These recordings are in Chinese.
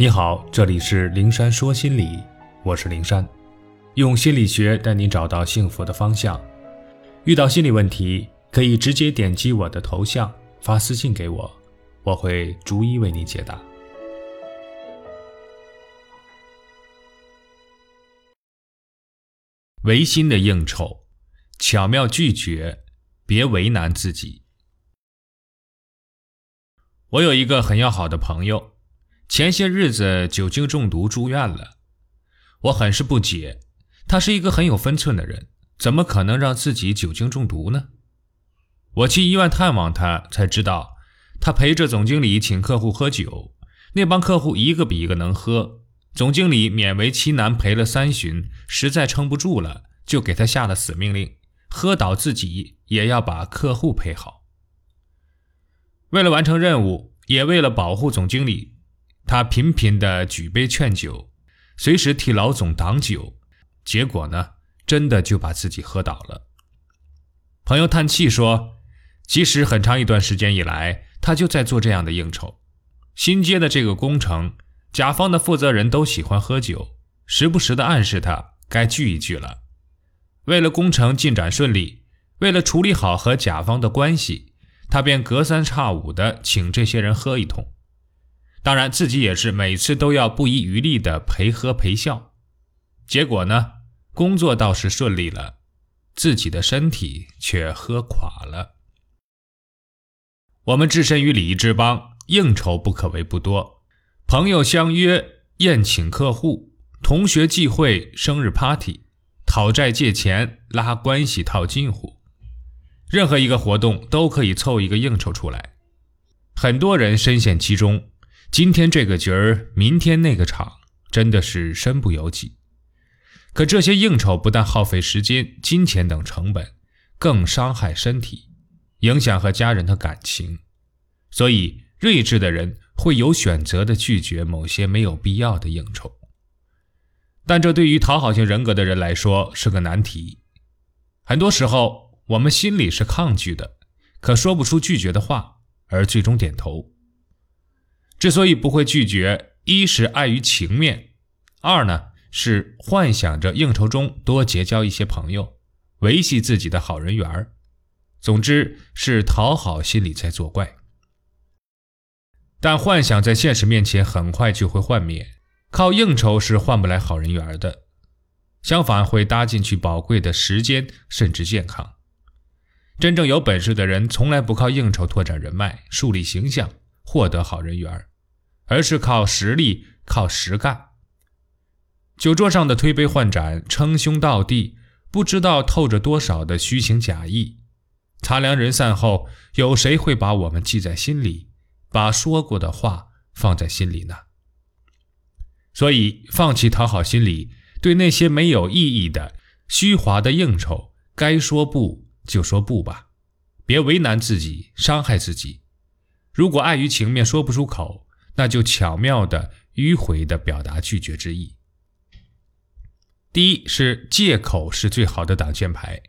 你好，这里是灵山说心理，我是灵山，用心理学带你找到幸福的方向。遇到心理问题，可以直接点击我的头像发私信给我，我会逐一为你解答。违心的应酬，巧妙拒绝，别为难自己。我有一个很要好的朋友，前些日子酒精中毒住院了。我很是不解，他是一个很有分寸的人，怎么可能让自己酒精中毒呢？我去医院探望他，才知道他陪着总经理请客户喝酒，那帮客户一个比一个能喝。总经理勉为其难陪了三巡，实在撑不住了，就给他下了死命令：喝倒自己也要把客户陪好。为了完成任务，也为了保护总经理，他频频的举杯劝酒，随时替老总挡酒。结果呢，真的就把自己喝倒了。朋友叹气说：“其实很长一段时间以来，他就在做这样的应酬。新接的这个工程，甲方的负责人都喜欢喝酒，时不时的暗示他该聚一聚了。为了工程进展顺利，为了处理好和甲方的关系。”他便隔三差五的请这些人喝一通，当然自己也是每次都要不遗余力的陪喝陪笑。结果呢，工作倒是顺利了，自己的身体却喝垮了。我们置身于礼仪之邦，应酬不可谓不多，朋友相约宴请客户，同学聚会、生日 party，讨债借钱、拉关系、套近乎。任何一个活动都可以凑一个应酬出来，很多人深陷其中，今天这个局儿，明天那个场，真的是身不由己。可这些应酬不但耗费时间、金钱等成本，更伤害身体，影响和家人的感情。所以，睿智的人会有选择的拒绝某些没有必要的应酬。但这对于讨好型人格的人来说是个难题，很多时候。我们心里是抗拒的，可说不出拒绝的话，而最终点头。之所以不会拒绝，一是碍于情面，二呢是幻想着应酬中多结交一些朋友，维系自己的好人缘儿。总之是讨好心理在作怪。但幻想在现实面前很快就会幻灭，靠应酬是换不来好人缘的，相反会搭进去宝贵的时间甚至健康。真正有本事的人，从来不靠应酬拓展人脉、树立形象、获得好人缘，而是靠实力、靠实干。酒桌上的推杯换盏、称兄道弟，不知道透着多少的虚情假意。茶凉人散后，有谁会把我们记在心里，把说过的话放在心里呢？所以，放弃讨好心理，对那些没有意义的、虚华的应酬，该说不。就说不吧，别为难自己，伤害自己。如果碍于情面说不出口，那就巧妙的、迂回的表达拒绝之意。第一是借口是最好的挡箭牌。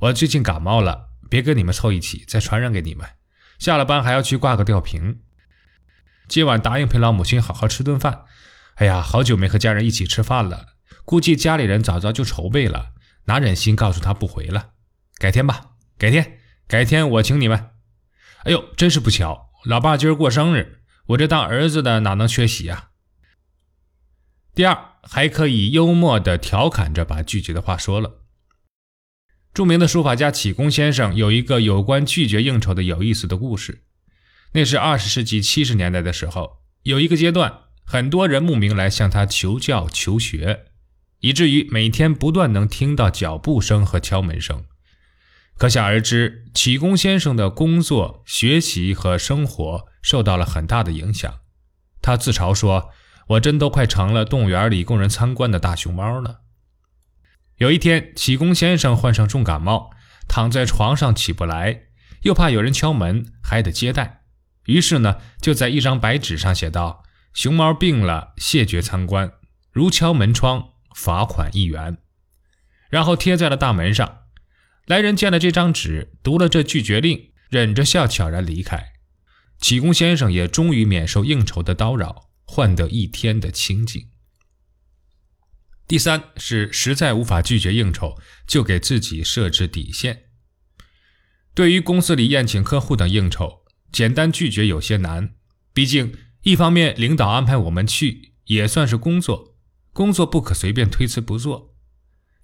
我最近感冒了，别跟你们凑一起，再传染给你们。下了班还要去挂个吊瓶。今晚答应陪老母亲好好吃顿饭。哎呀，好久没和家人一起吃饭了，估计家里人早早就筹备了，哪忍心告诉他不回了。改天吧，改天，改天我请你们。哎呦，真是不巧，老爸今儿过生日，我这当儿子的哪能缺席啊？第二，还可以幽默的调侃着把拒绝的话说了。著名的书法家启功先生有一个有关拒绝应酬的有意思的故事。那是二十世纪七十年代的时候，有一个阶段，很多人慕名来向他求教求学，以至于每天不断能听到脚步声和敲门声。可想而知，启功先生的工作、学习和生活受到了很大的影响。他自嘲说：“我真都快成了动物园里供人参观的大熊猫了。”有一天，启功先生患上重感冒，躺在床上起不来，又怕有人敲门，还得接待，于是呢，就在一张白纸上写道：“熊猫病了，谢绝参观，如敲门窗，罚款一元。”然后贴在了大门上。来人见了这张纸，读了这拒绝令，忍着笑悄然离开。启功先生也终于免受应酬的叨扰，换得一天的清静。第三是实在无法拒绝应酬，就给自己设置底线。对于公司里宴请客户等应酬，简单拒绝有些难。毕竟，一方面领导安排我们去，也算是工作，工作不可随便推辞不做；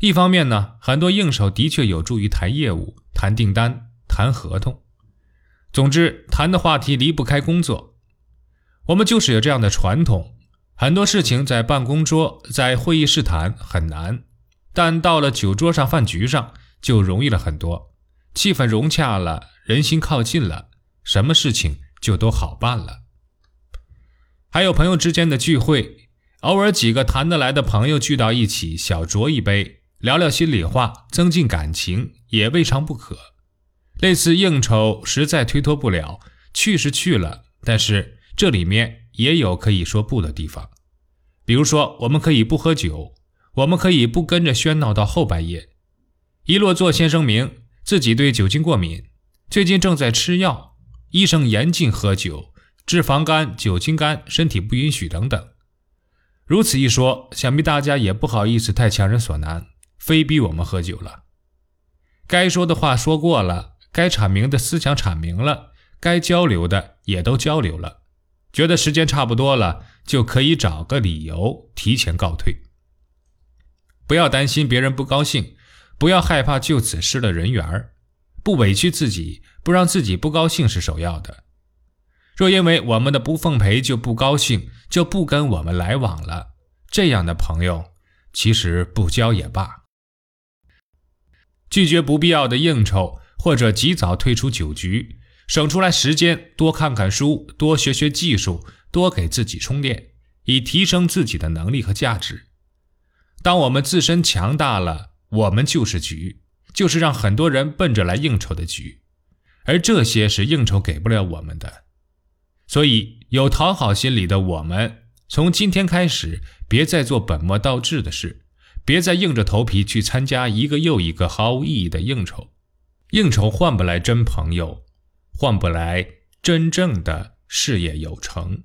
一方面呢，很多应酬的确有助于谈业务、谈订单、谈合同。总之，谈的话题离不开工作。我们就是有这样的传统。很多事情在办公桌、在会议室谈很难，但到了酒桌上、饭局上就容易了很多。气氛融洽了，人心靠近了，什么事情就都好办了。还有朋友之间的聚会，偶尔几个谈得来的朋友聚到一起，小酌一杯，聊聊心里话，增进感情也未尝不可。类似应酬实在推脱不了，去是去了，但是这里面。也有可以说不的地方，比如说，我们可以不喝酒，我们可以不跟着喧闹到后半夜。一落座先声明自己对酒精过敏，最近正在吃药，医生严禁喝酒，脂肪肝、酒精肝，身体不允许等等。如此一说，想必大家也不好意思太强人所难，非逼我们喝酒了。该说的话说过了，该阐明的思想阐明了，该交流的也都交流了。觉得时间差不多了，就可以找个理由提前告退。不要担心别人不高兴，不要害怕就此失了人缘儿，不委屈自己，不让自己不高兴是首要的。若因为我们的不奉陪就不高兴，就不跟我们来往了，这样的朋友其实不交也罢。拒绝不必要的应酬，或者及早退出酒局。省出来时间，多看看书，多学学技术，多给自己充电，以提升自己的能力和价值。当我们自身强大了，我们就是局，就是让很多人奔着来应酬的局，而这些是应酬给不了我们的。所以，有讨好心理的我们，从今天开始，别再做本末倒置的事，别再硬着头皮去参加一个又一个毫无意义的应酬。应酬换不来真朋友。换不来真正的事业有成。